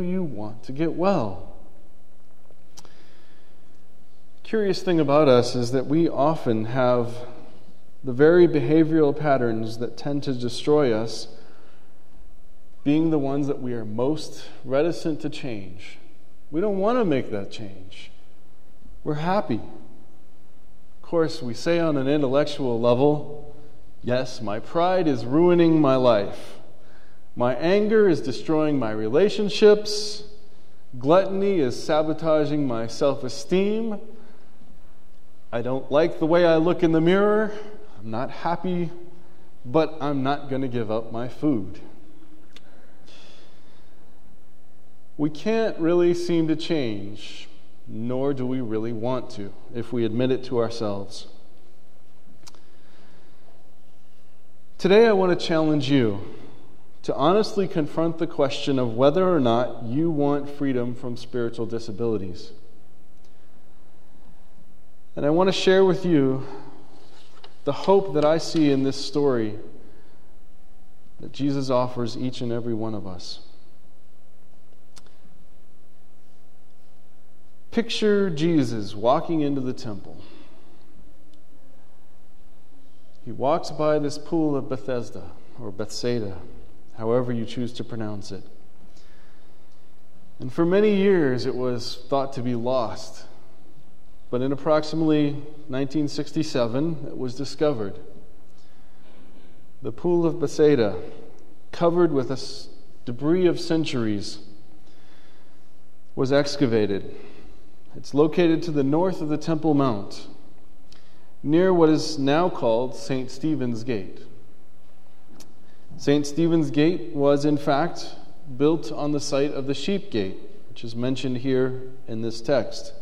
you want to get well? Curious thing about us is that we often have the very behavioral patterns that tend to destroy us being the ones that we are most reticent to change. We don't want to make that change. We're happy. Of course, we say on an intellectual level, yes, my pride is ruining my life. My anger is destroying my relationships. Gluttony is sabotaging my self esteem. I don't like the way I look in the mirror. I'm not happy, but I'm not going to give up my food. We can't really seem to change, nor do we really want to, if we admit it to ourselves. Today, I want to challenge you to honestly confront the question of whether or not you want freedom from spiritual disabilities. And I want to share with you the hope that I see in this story that Jesus offers each and every one of us. Picture Jesus walking into the temple. He walks by this pool of Bethesda or Bethsaida, however you choose to pronounce it. And for many years it was thought to be lost. But in approximately 1967, it was discovered. The pool of Bethsaida, covered with a debris of centuries, was excavated it's located to the north of the Temple Mount, near what is now called St. Stephen's Gate. St. Stephen's Gate was, in fact, built on the site of the Sheep Gate, which is mentioned here in this text.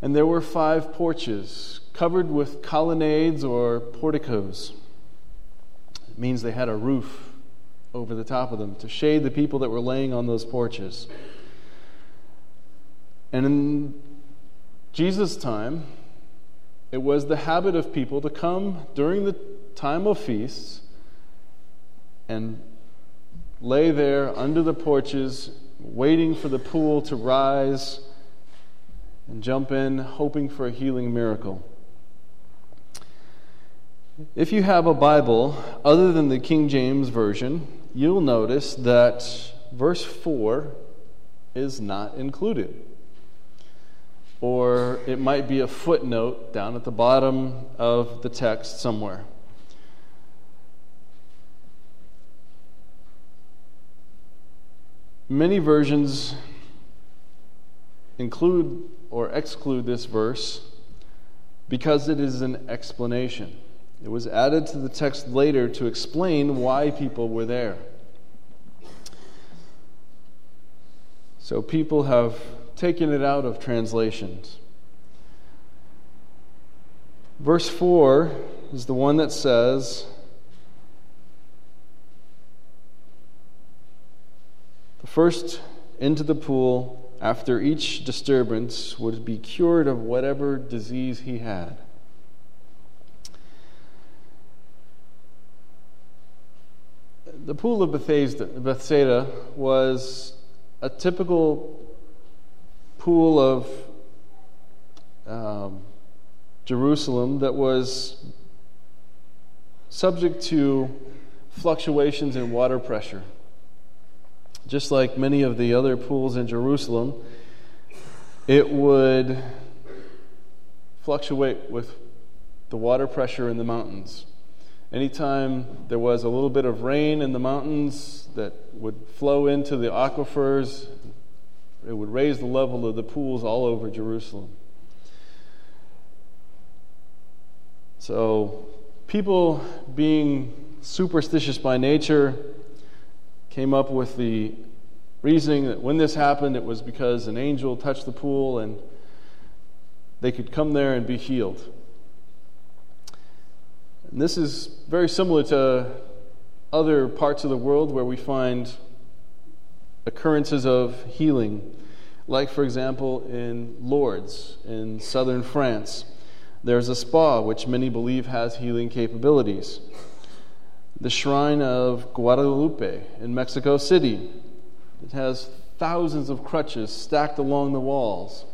And there were five porches covered with colonnades or porticos. It means they had a roof over the top of them to shade the people that were laying on those porches. And in Jesus' time, it was the habit of people to come during the time of feasts and lay there under the porches, waiting for the pool to rise and jump in, hoping for a healing miracle. If you have a Bible other than the King James Version, you'll notice that verse 4 is not included or it might be a footnote down at the bottom of the text somewhere. Many versions include or exclude this verse because it is an explanation. It was added to the text later to explain why people were there. So people have taken it out of translations. Verse 4 is the one that says, first into the pool after each disturbance would be cured of whatever disease he had. The pool of Bethesda, Bethsaida was a typical pool of um, Jerusalem that was subject to fluctuations in water pressure. Just like many of the other pools in Jerusalem, it would fluctuate with the water pressure in the mountains. Anytime there was a little bit of rain in the mountains that would flow into the aquifers it would raise the level of the pools all over Jerusalem. So, people being superstitious by nature came up with the reasoning that when this happened, it was because an angel touched the pool and they could come there and be healed. And this is very similar to other parts of the world where we find occurrences of healing. Like, for example, in Lourdes in southern France, there's a spa which many believe has healing capabilities. The shrine of Guadalupe in Mexico City, it has thousands of crutches stacked along the walls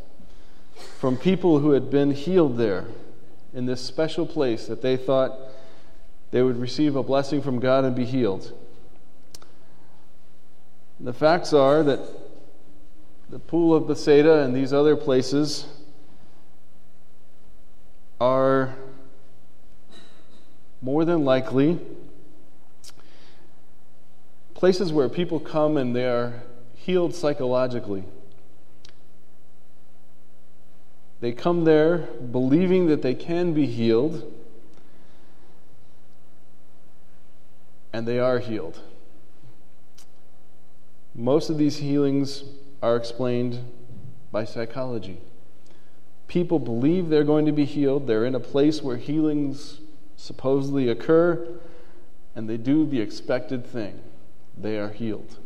from people who had been healed there in this special place that they thought they would receive a blessing from God and be healed. The facts are that the Pool of Bethsaida and these other places are more than likely places where people come and they are healed psychologically. They come there believing that they can be healed, and they are healed. Most of these healings are explained by psychology. People believe they're going to be healed. They're in a place where healings supposedly occur, and they do the expected thing. They are healed.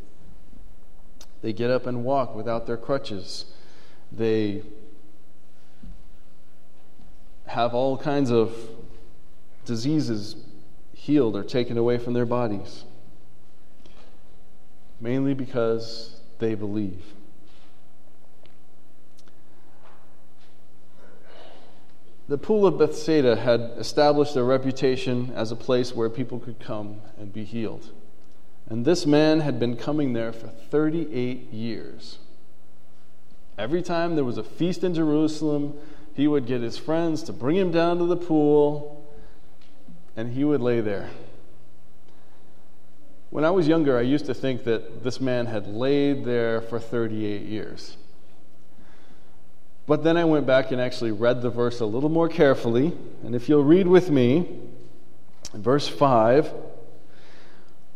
They get up and walk without their crutches. They have all kinds of diseases healed or taken away from their bodies, mainly because they believe. The Pool of Bethsaida had established a reputation as a place where people could come and be healed. And this man had been coming there for 38 years. Every time there was a feast in Jerusalem, he would get his friends to bring him down to the pool, and he would lay there. When I was younger, I used to think that this man had laid there for 38 years. But then I went back and actually read the verse a little more carefully. And if you'll read with me, verse 5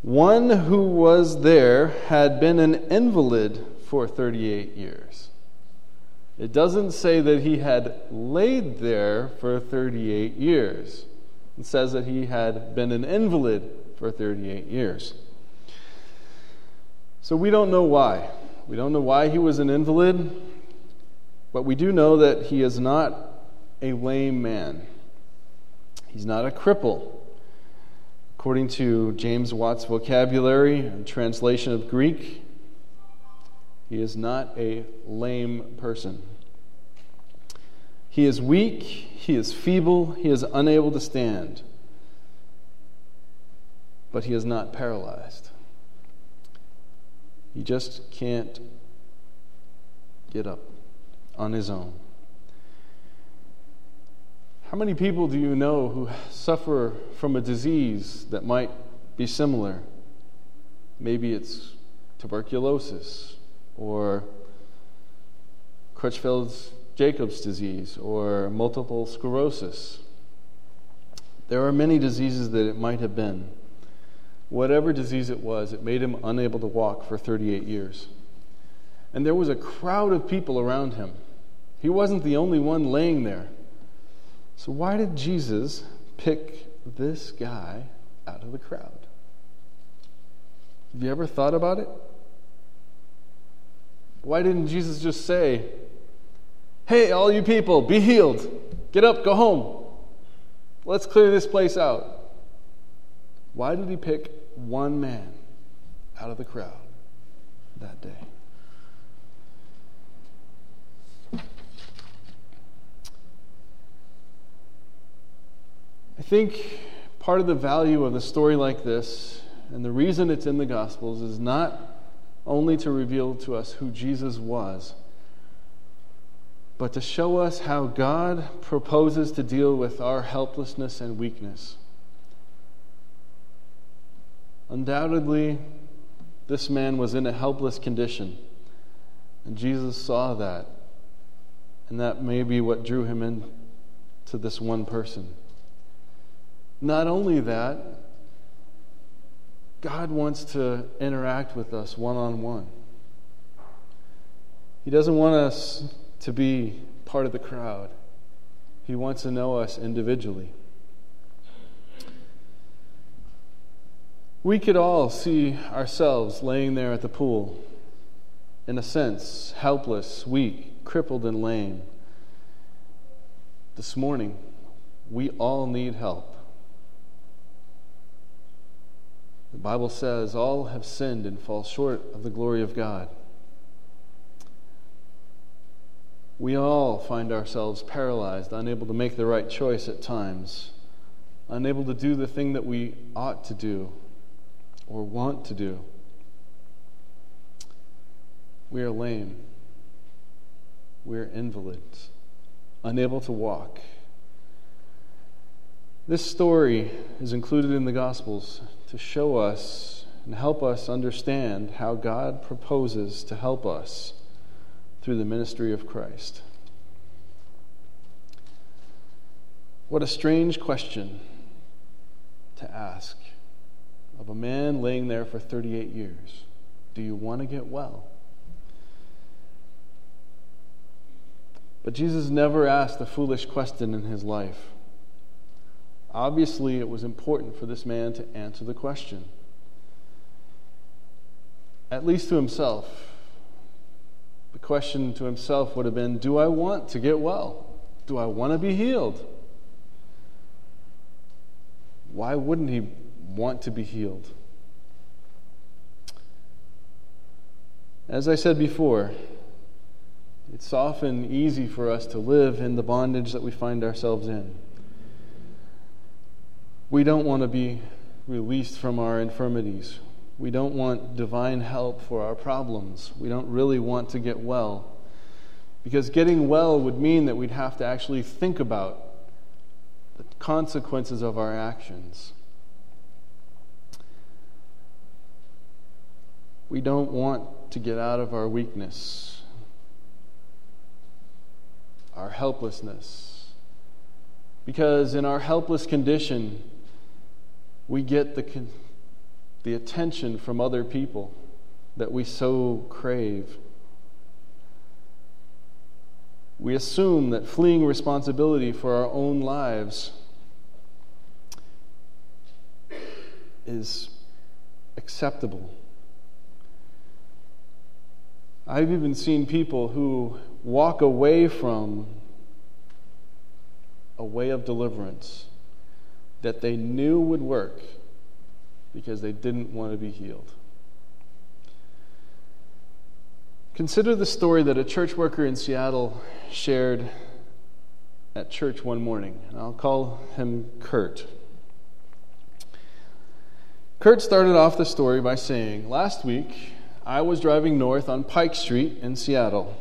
one who was there had been an invalid for 38 years. It doesn't say that he had laid there for 38 years. It says that he had been an invalid for 38 years. So we don't know why. We don't know why he was an invalid, but we do know that he is not a lame man. He's not a cripple. According to James Watt's vocabulary and translation of Greek, he is not a lame person. He is weak, he is feeble, he is unable to stand, but he is not paralyzed. He just can't get up on his own. How many people do you know who suffer from a disease that might be similar? Maybe it's tuberculosis or Creutzfeldt's Jacob's disease or multiple sclerosis. There are many diseases that it might have been. Whatever disease it was, it made him unable to walk for 38 years. And there was a crowd of people around him. He wasn't the only one laying there. So, why did Jesus pick this guy out of the crowd? Have you ever thought about it? Why didn't Jesus just say, Hey, all you people, be healed. Get up, go home. Let's clear this place out. Why did he pick one man out of the crowd that day? I think part of the value of a story like this, and the reason it's in the Gospels, is not only to reveal to us who Jesus was, but to show us how God proposes to deal with our helplessness and weakness. Undoubtedly, this man was in a helpless condition, and Jesus saw that, and that may be what drew him in to this one person. Not only that, God wants to interact with us one on one. He doesn't want us to be part of the crowd, He wants to know us individually. We could all see ourselves laying there at the pool, in a sense, helpless, weak, crippled, and lame. This morning, we all need help. The Bible says all have sinned and fall short of the glory of God. We all find ourselves paralyzed, unable to make the right choice at times, unable to do the thing that we ought to do or want to do. We are lame. We are invalids, unable to walk this story is included in the Gospels to show us and help us understand how God proposes to help us through the ministry of Christ. What a strange question to ask of a man laying there for 38 years. Do you want to get well? But Jesus never asked a foolish question in his life. Obviously, it was important for this man to answer the question, at least to himself. The question to himself would have been Do I want to get well? Do I want to be healed? Why wouldn't he want to be healed? As I said before, it's often easy for us to live in the bondage that we find ourselves in. We don't want to be released from our infirmities. We don't want divine help for our problems. We don't really want to get well. Because getting well would mean that we'd have to actually think about the consequences of our actions. We don't want to get out of our weakness, our helplessness. Because in our helpless condition, we get the the attention from other people that we so crave. We assume that fleeing responsibility for our own lives is acceptable. I've even seen people who walk away from a way of deliverance that they knew would work because they didn't want to be healed. Consider the story that a church worker in Seattle shared at church one morning. I'll call him Kurt. Kurt started off the story by saying, Last week, I was driving north on Pike Street in Seattle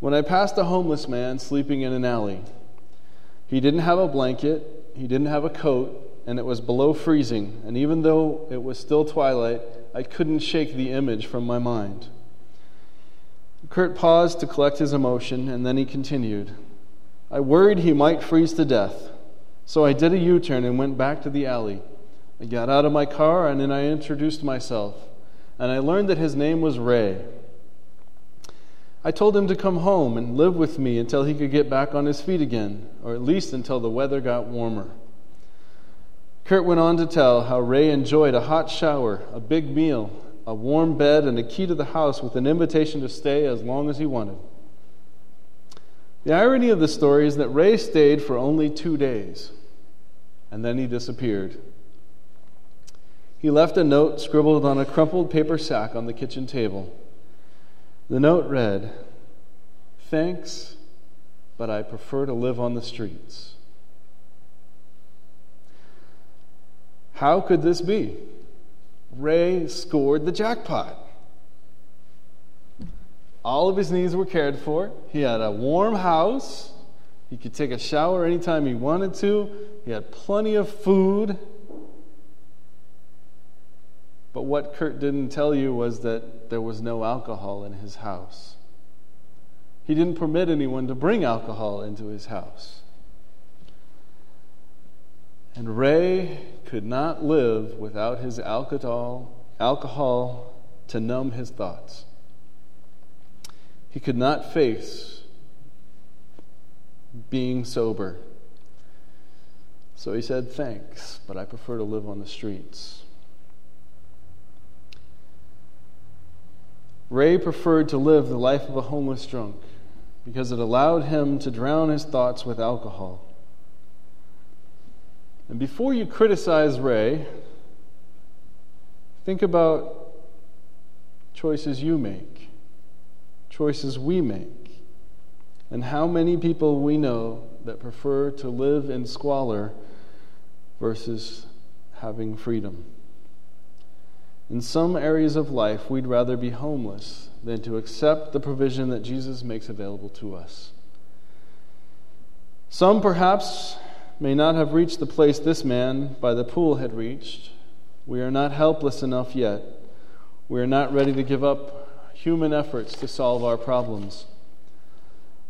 when I passed a homeless man sleeping in an alley. He didn't have a blanket, he didn't have a coat, and it was below freezing, and even though it was still twilight, I couldn't shake the image from my mind. Kurt paused to collect his emotion, and then he continued. I worried he might freeze to death, so I did a U turn and went back to the alley. I got out of my car, and then I introduced myself, and I learned that his name was Ray. I told him to come home and live with me until he could get back on his feet again, or at least until the weather got warmer. Kurt went on to tell how Ray enjoyed a hot shower, a big meal, a warm bed, and a key to the house with an invitation to stay as long as he wanted. The irony of the story is that Ray stayed for only two days, and then he disappeared. He left a note scribbled on a crumpled paper sack on the kitchen table. The note read, Thanks, but I prefer to live on the streets. How could this be? Ray scored the jackpot. All of his needs were cared for. He had a warm house. He could take a shower anytime he wanted to. He had plenty of food. What Kurt didn't tell you was that there was no alcohol in his house. He didn't permit anyone to bring alcohol into his house. And Ray could not live without his alcohol, alcohol to numb his thoughts. He could not face being sober. So he said, Thanks, but I prefer to live on the streets. Ray preferred to live the life of a homeless drunk because it allowed him to drown his thoughts with alcohol. And before you criticize Ray, think about choices you make, choices we make. And how many people we know that prefer to live in squalor versus having freedom. In some areas of life, we'd rather be homeless than to accept the provision that Jesus makes available to us. Some perhaps may not have reached the place this man by the pool had reached. We are not helpless enough yet. We are not ready to give up human efforts to solve our problems.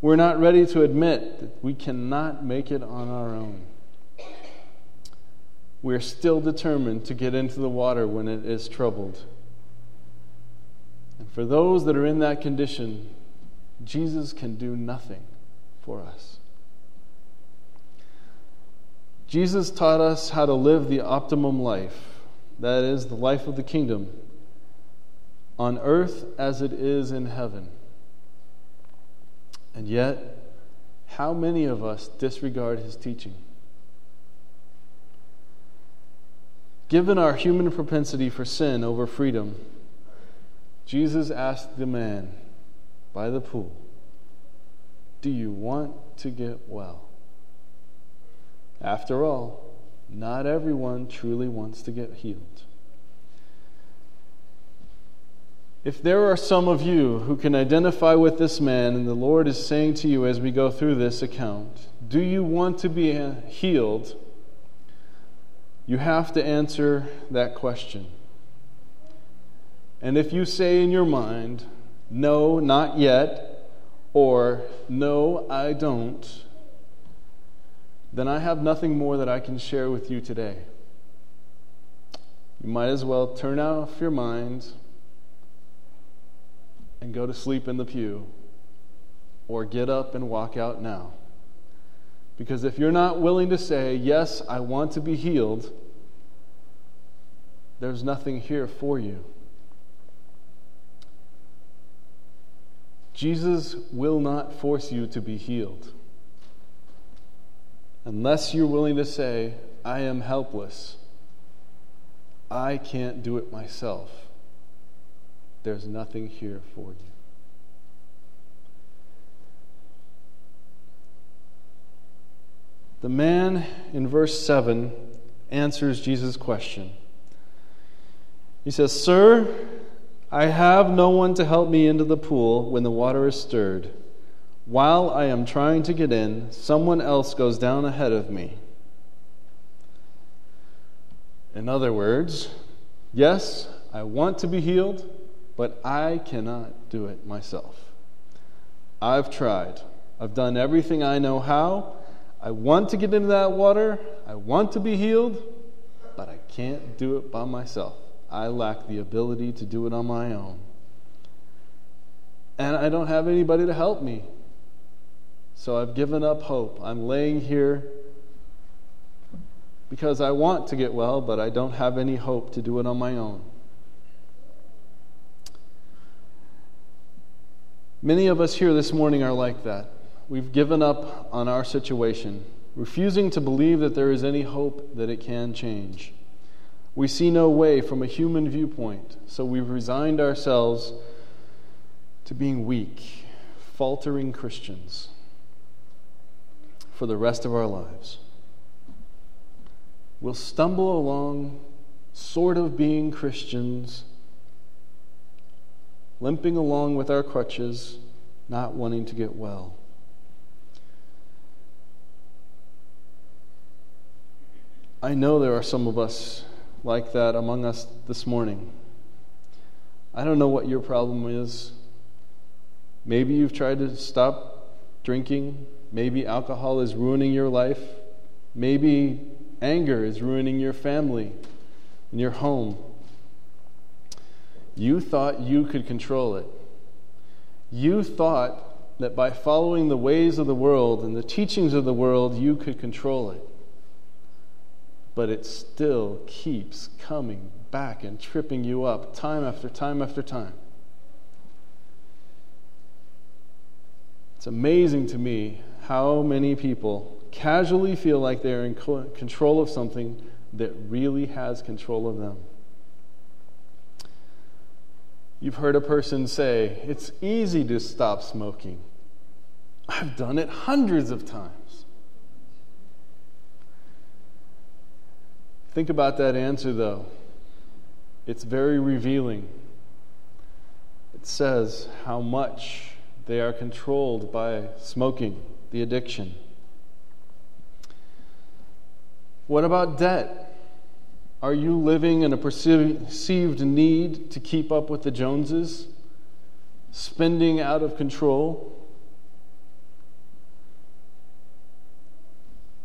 We're not ready to admit that we cannot make it on our own. We're still determined to get into the water when it is troubled. And for those that are in that condition, Jesus can do nothing for us. Jesus taught us how to live the optimum life, that is, the life of the kingdom, on earth as it is in heaven. And yet, how many of us disregard his teaching? Given our human propensity for sin over freedom, Jesus asked the man by the pool, Do you want to get well? After all, not everyone truly wants to get healed. If there are some of you who can identify with this man, and the Lord is saying to you as we go through this account, Do you want to be healed? You have to answer that question. And if you say in your mind, no, not yet, or no, I don't, then I have nothing more that I can share with you today. You might as well turn off your mind and go to sleep in the pew, or get up and walk out now. Because if you're not willing to say, Yes, I want to be healed, there's nothing here for you. Jesus will not force you to be healed. Unless you're willing to say, I am helpless, I can't do it myself, there's nothing here for you. The man in verse 7 answers Jesus' question. He says, Sir, I have no one to help me into the pool when the water is stirred. While I am trying to get in, someone else goes down ahead of me. In other words, yes, I want to be healed, but I cannot do it myself. I've tried. I've done everything I know how. I want to get into that water. I want to be healed, but I can't do it by myself. I lack the ability to do it on my own. And I don't have anybody to help me. So I've given up hope. I'm laying here because I want to get well, but I don't have any hope to do it on my own. Many of us here this morning are like that. We've given up on our situation, refusing to believe that there is any hope that it can change. We see no way from a human viewpoint, so we've resigned ourselves to being weak, faltering Christians for the rest of our lives. We'll stumble along, sort of being Christians, limping along with our crutches, not wanting to get well. I know there are some of us like that among us this morning. I don't know what your problem is. Maybe you've tried to stop drinking. Maybe alcohol is ruining your life. Maybe anger is ruining your family and your home. You thought you could control it. You thought that by following the ways of the world and the teachings of the world, you could control it but it still keeps coming back and tripping you up time after time after time. It's amazing to me how many people casually feel like they're in control of something that really has control of them. You've heard a person say, It's easy to stop smoking. I've done it hundreds of times. Think about that answer, though. It's very revealing. It says how much they are controlled by smoking, the addiction. What about debt? Are you living in a perceived need to keep up with the Joneses? Spending out of control?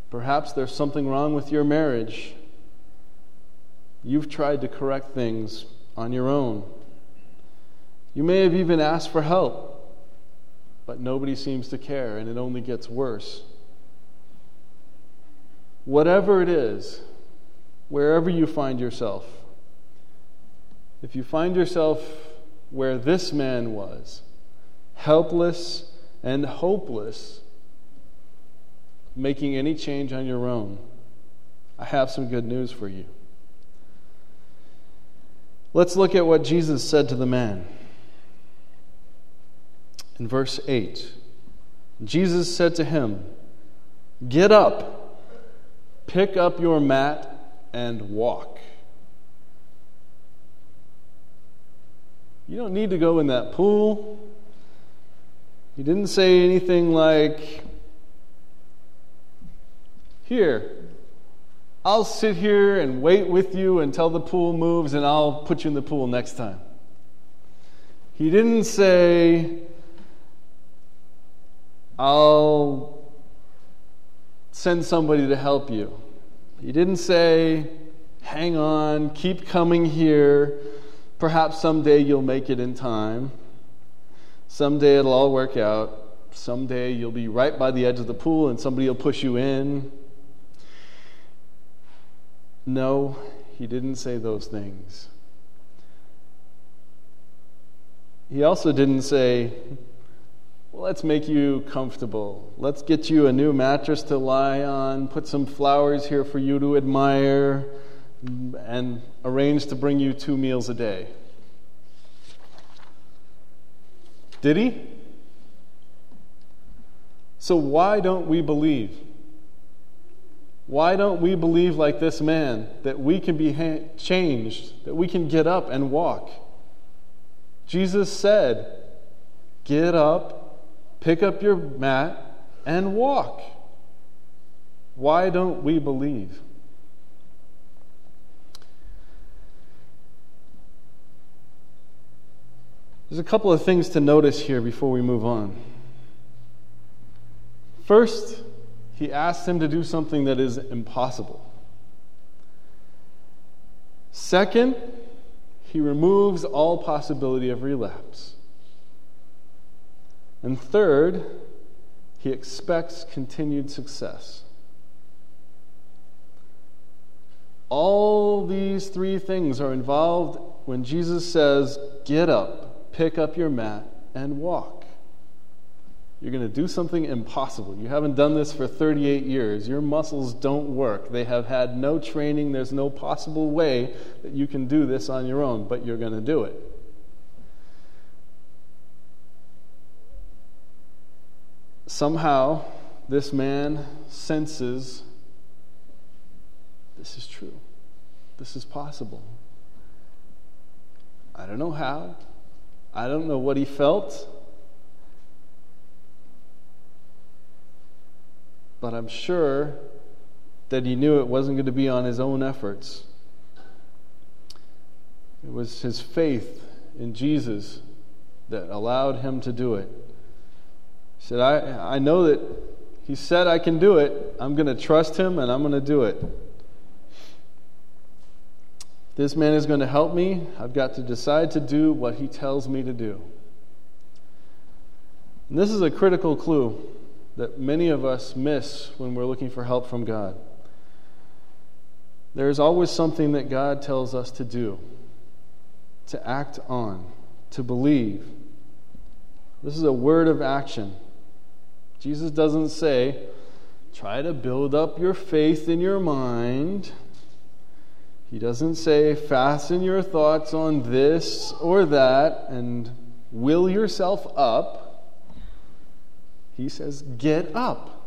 Perhaps there's something wrong with your marriage. You've tried to correct things on your own. You may have even asked for help, but nobody seems to care, and it only gets worse. Whatever it is, wherever you find yourself, if you find yourself where this man was, helpless and hopeless, making any change on your own, I have some good news for you. Let's look at what Jesus said to the man. In verse 8, Jesus said to him, Get up, pick up your mat, and walk. You don't need to go in that pool. He didn't say anything like, here, I'll sit here and wait with you until the pool moves and I'll put you in the pool next time. He didn't say, I'll send somebody to help you. He didn't say, hang on, keep coming here. Perhaps someday you'll make it in time. Someday it'll all work out. Someday you'll be right by the edge of the pool and somebody will push you in. No, he didn't say those things. He also didn't say, well, let's make you comfortable. Let's get you a new mattress to lie on, put some flowers here for you to admire, and arrange to bring you two meals a day. Did he? So, why don't we believe? Why don't we believe like this man that we can be ha- changed, that we can get up and walk? Jesus said, Get up, pick up your mat, and walk. Why don't we believe? There's a couple of things to notice here before we move on. First, he asks him to do something that is impossible. Second, he removes all possibility of relapse. And third, he expects continued success. All these three things are involved when Jesus says, Get up, pick up your mat, and walk. You're going to do something impossible. You haven't done this for 38 years. Your muscles don't work. They have had no training. There's no possible way that you can do this on your own, but you're going to do it. Somehow, this man senses this is true. This is possible. I don't know how. I don't know what he felt. But I'm sure that he knew it wasn't going to be on his own efforts. It was his faith in Jesus that allowed him to do it. He said, I, I know that he said I can do it. I'm going to trust him and I'm going to do it. This man is going to help me. I've got to decide to do what he tells me to do. And this is a critical clue that many of us miss when we're looking for help from God. There is always something that God tells us to do, to act on, to believe. This is a word of action. Jesus doesn't say, try to build up your faith in your mind. He doesn't say, fasten your thoughts on this or that and will yourself up. He says, Get up.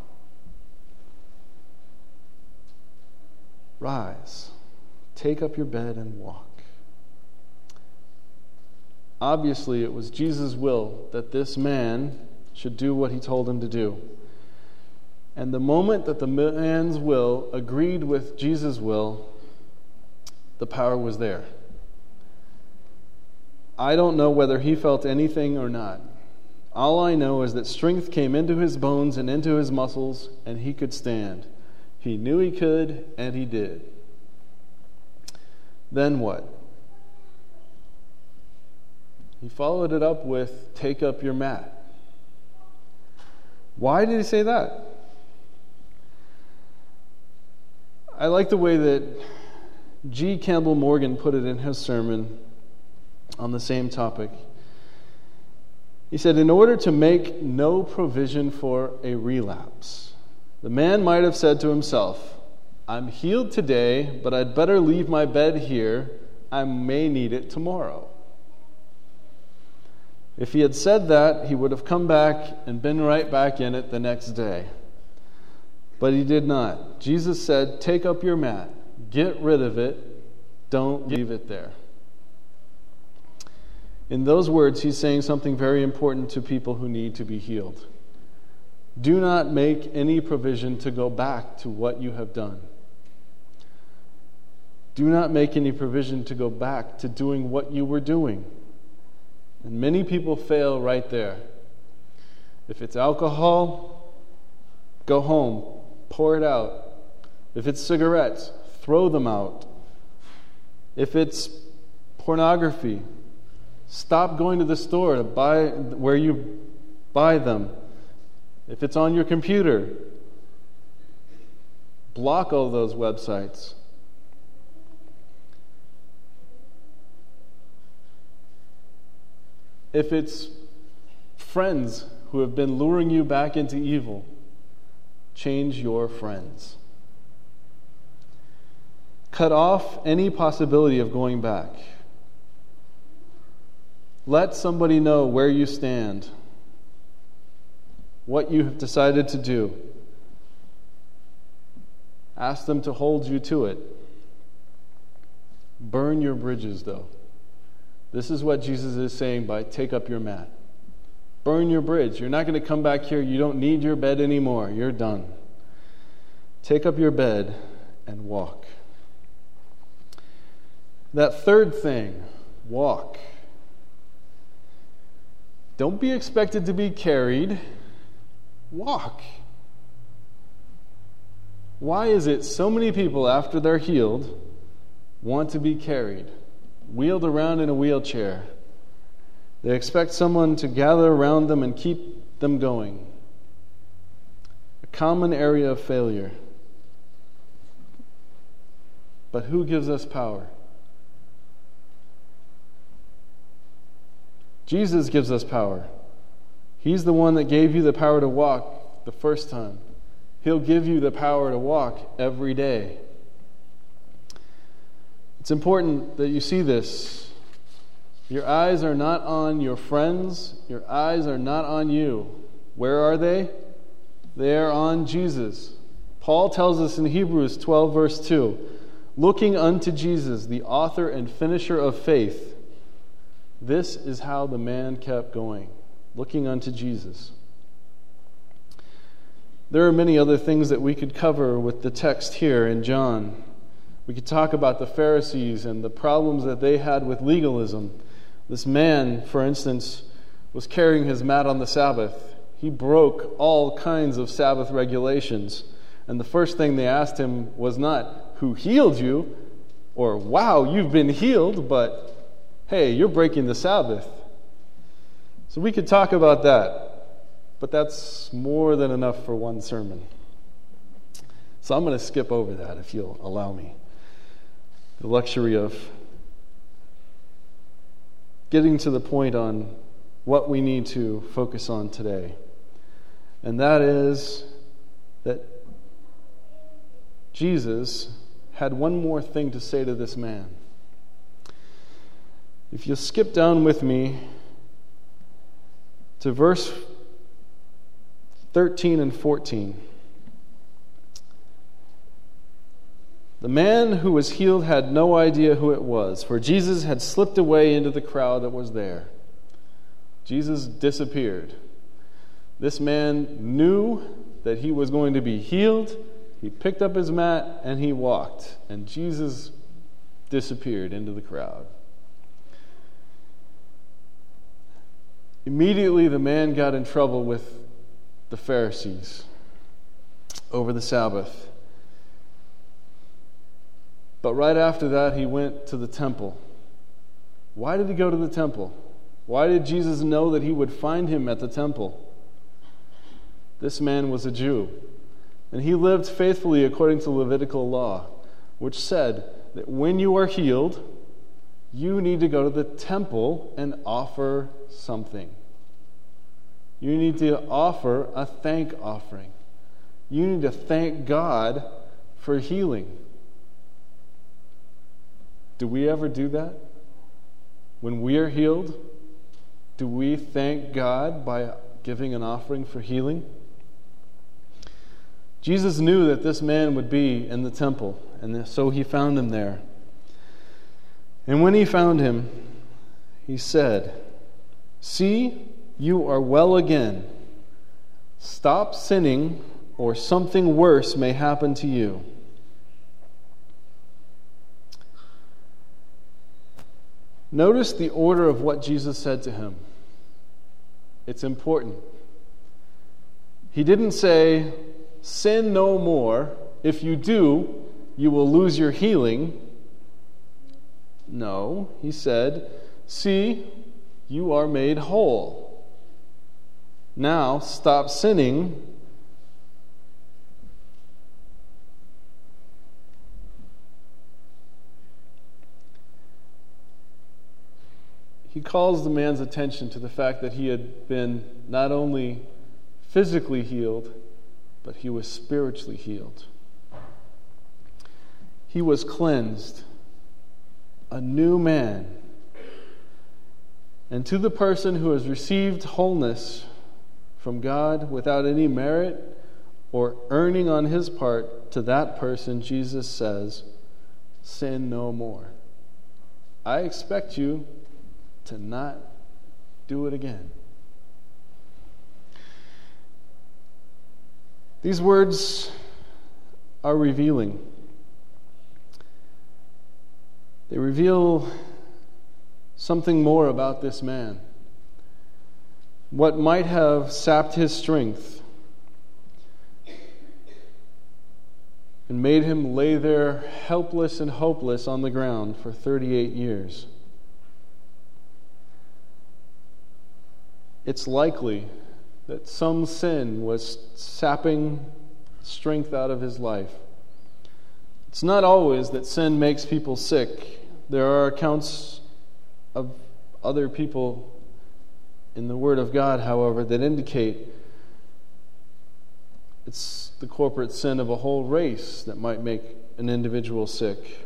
Rise. Take up your bed and walk. Obviously, it was Jesus' will that this man should do what he told him to do. And the moment that the man's will agreed with Jesus' will, the power was there. I don't know whether he felt anything or not. All I know is that strength came into his bones and into his muscles, and he could stand. He knew he could, and he did. Then what? He followed it up with, Take up your mat. Why did he say that? I like the way that G. Campbell Morgan put it in his sermon on the same topic. He said, In order to make no provision for a relapse, the man might have said to himself, I'm healed today, but I'd better leave my bed here. I may need it tomorrow. If he had said that, he would have come back and been right back in it the next day. But he did not. Jesus said, Take up your mat, get rid of it, don't leave it there. In those words, he's saying something very important to people who need to be healed. Do not make any provision to go back to what you have done. Do not make any provision to go back to doing what you were doing. And many people fail right there. If it's alcohol, go home, pour it out. If it's cigarettes, throw them out. If it's pornography, stop going to the store to buy where you buy them. If it's on your computer, block all those websites. If it's friends who have been luring you back into evil, change your friends. Cut off any possibility of going back. Let somebody know where you stand, what you have decided to do. Ask them to hold you to it. Burn your bridges, though. This is what Jesus is saying by take up your mat. Burn your bridge. You're not going to come back here. You don't need your bed anymore. You're done. Take up your bed and walk. That third thing, walk. Don't be expected to be carried. Walk. Why is it so many people, after they're healed, want to be carried? wheeled around in a wheelchair. They expect someone to gather around them and keep them going. A common area of failure. But who gives us power? Jesus gives us power. He's the one that gave you the power to walk the first time. He'll give you the power to walk every day. It's important that you see this. Your eyes are not on your friends, your eyes are not on you. Where are they? They are on Jesus. Paul tells us in Hebrews 12, verse 2 looking unto Jesus, the author and finisher of faith. This is how the man kept going, looking unto Jesus. There are many other things that we could cover with the text here in John. We could talk about the Pharisees and the problems that they had with legalism. This man, for instance, was carrying his mat on the Sabbath. He broke all kinds of Sabbath regulations. And the first thing they asked him was not, Who healed you? or Wow, you've been healed, but Hey, you're breaking the Sabbath. So we could talk about that, but that's more than enough for one sermon. So I'm going to skip over that if you'll allow me the luxury of getting to the point on what we need to focus on today. And that is that Jesus had one more thing to say to this man. If you'll skip down with me to verse 13 and 14. The man who was healed had no idea who it was, for Jesus had slipped away into the crowd that was there. Jesus disappeared. This man knew that he was going to be healed. He picked up his mat and he walked, and Jesus disappeared into the crowd. Immediately, the man got in trouble with the Pharisees over the Sabbath. But right after that, he went to the temple. Why did he go to the temple? Why did Jesus know that he would find him at the temple? This man was a Jew, and he lived faithfully according to Levitical law, which said that when you are healed, you need to go to the temple and offer something. You need to offer a thank offering. You need to thank God for healing. Do we ever do that? When we are healed, do we thank God by giving an offering for healing? Jesus knew that this man would be in the temple, and so he found him there. And when he found him, he said, See, you are well again. Stop sinning, or something worse may happen to you. Notice the order of what Jesus said to him. It's important. He didn't say, Sin no more. If you do, you will lose your healing. No, he said, See, you are made whole. Now stop sinning. He calls the man's attention to the fact that he had been not only physically healed, but he was spiritually healed. He was cleansed, a new man. And to the person who has received wholeness from God without any merit or earning on his part, to that person, Jesus says, Sin no more. I expect you to not do it again. These words are revealing. They reveal something more about this man. What might have sapped his strength and made him lay there helpless and hopeless on the ground for 38 years. It's likely that some sin was sapping strength out of his life. It's not always that sin makes people sick. There are accounts of other people in the Word of God, however, that indicate it's the corporate sin of a whole race that might make an individual sick.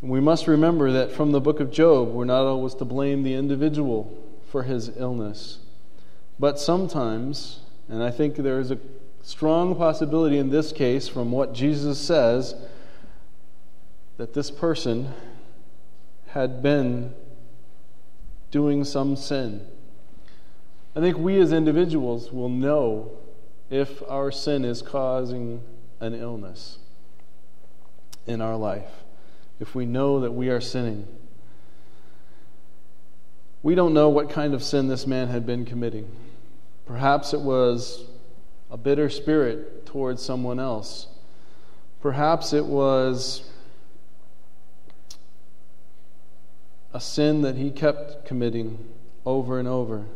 we must remember that from the book of Job, we're not always to blame the individual for his illness. But sometimes, and I think there is a strong possibility in this case from what Jesus says, that this person had been doing some sin. I think we as individuals will know if our sin is causing an illness in our life, if we know that we are sinning. We don't know what kind of sin this man had been committing. Perhaps it was a bitter spirit towards someone else. Perhaps it was a sin that he kept committing over and over.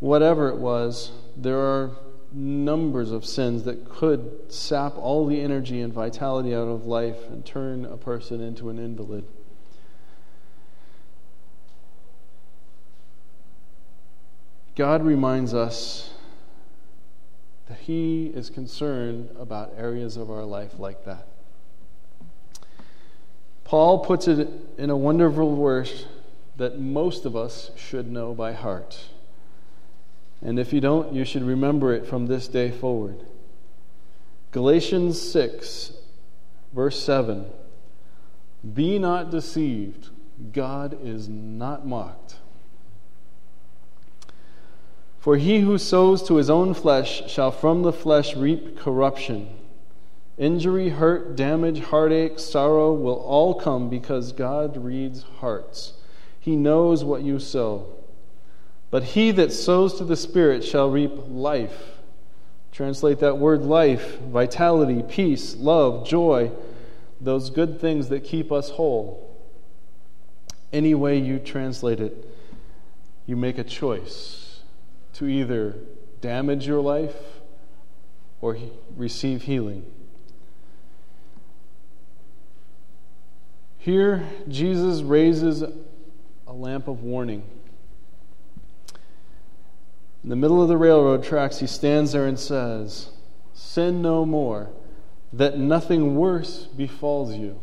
Whatever it was, there are numbers of sins that could sap all the energy and vitality out of life and turn a person into an invalid. God reminds us that He is concerned about areas of our life like that. Paul puts it in a wonderful verse that most of us should know by heart. And if you don't, you should remember it from this day forward. Galatians 6, verse 7 Be not deceived, God is not mocked. For he who sows to his own flesh shall from the flesh reap corruption. Injury, hurt, damage, heartache, sorrow will all come because God reads hearts. He knows what you sow. But he that sows to the Spirit shall reap life. Translate that word life, vitality, peace, love, joy, those good things that keep us whole. Any way you translate it, you make a choice to either damage your life or receive healing. Here, Jesus raises a lamp of warning. In the middle of the railroad tracks, he stands there and says, Sin no more, that nothing worse befalls you.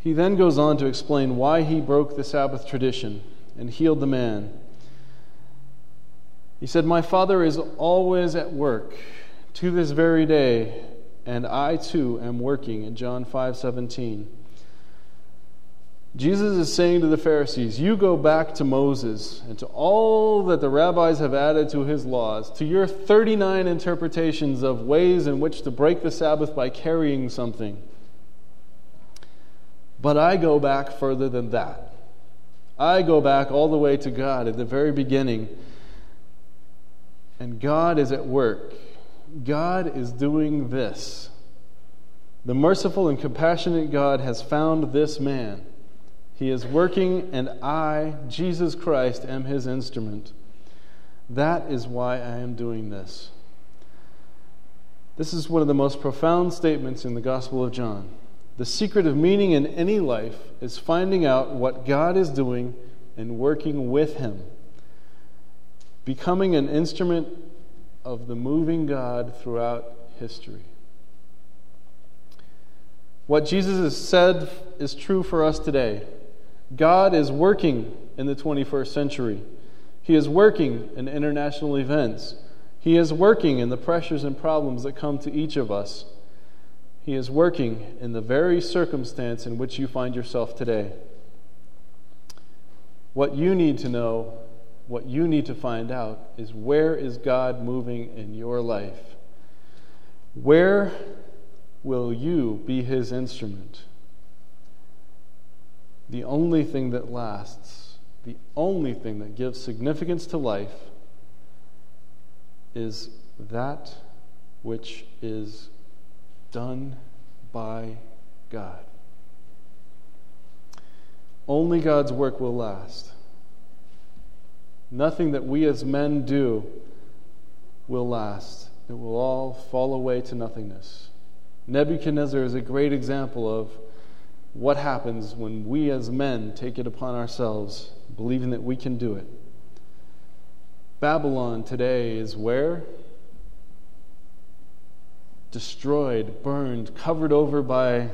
He then goes on to explain why he broke the Sabbath tradition and healed the man. He said, My Father is always at work to this very day and I too am working in John 5 17. Jesus is saying to the Pharisees, You go back to Moses and to all that the rabbis have added to his laws, to your 39 interpretations of ways in which to break the Sabbath by carrying something. But I go back further than that. I go back all the way to God at the very beginning. And God is at work God is doing this. The merciful and compassionate God has found this man. He is working, and I, Jesus Christ, am his instrument. That is why I am doing this. This is one of the most profound statements in the Gospel of John. The secret of meaning in any life is finding out what God is doing and working with Him, becoming an instrument of the moving God throughout history. What Jesus has said is true for us today. God is working in the 21st century. He is working in international events. He is working in the pressures and problems that come to each of us. He is working in the very circumstance in which you find yourself today. What you need to know what you need to find out is where is God moving in your life? Where will you be his instrument? The only thing that lasts, the only thing that gives significance to life is that which is done by God. Only God's work will last. Nothing that we as men do will last. It will all fall away to nothingness. Nebuchadnezzar is a great example of what happens when we as men take it upon ourselves, believing that we can do it. Babylon today is where? Destroyed, burned, covered over by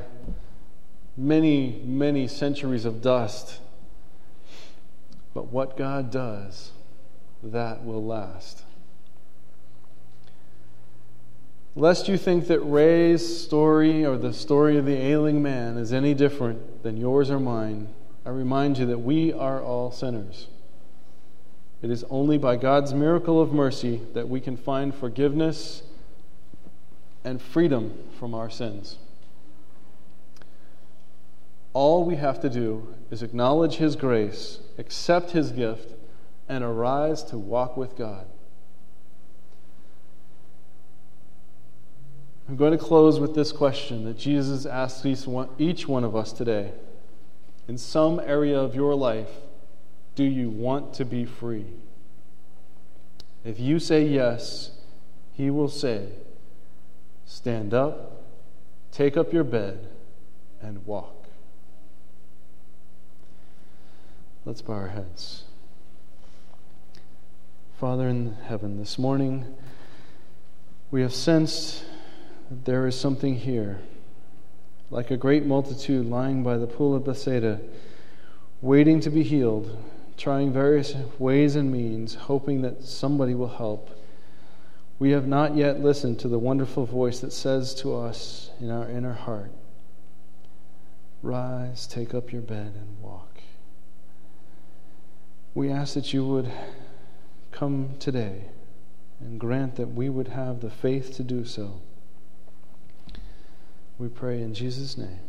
many, many centuries of dust. But what God does, that will last. Lest you think that Ray's story or the story of the ailing man is any different than yours or mine, I remind you that we are all sinners. It is only by God's miracle of mercy that we can find forgiveness and freedom from our sins. All we have to do is acknowledge His grace, accept His gift, and arise to walk with God. I'm going to close with this question that Jesus asks each one of us today. In some area of your life, do you want to be free? If you say yes, he will say, Stand up, take up your bed, and walk. Let's bow our heads. Father in heaven, this morning we have sensed that there is something here like a great multitude lying by the pool of Bethsaida, waiting to be healed, trying various ways and means, hoping that somebody will help. We have not yet listened to the wonderful voice that says to us in our inner heart, Rise, take up your bed, and walk. We ask that you would come today and grant that we would have the faith to do so. We pray in Jesus' name.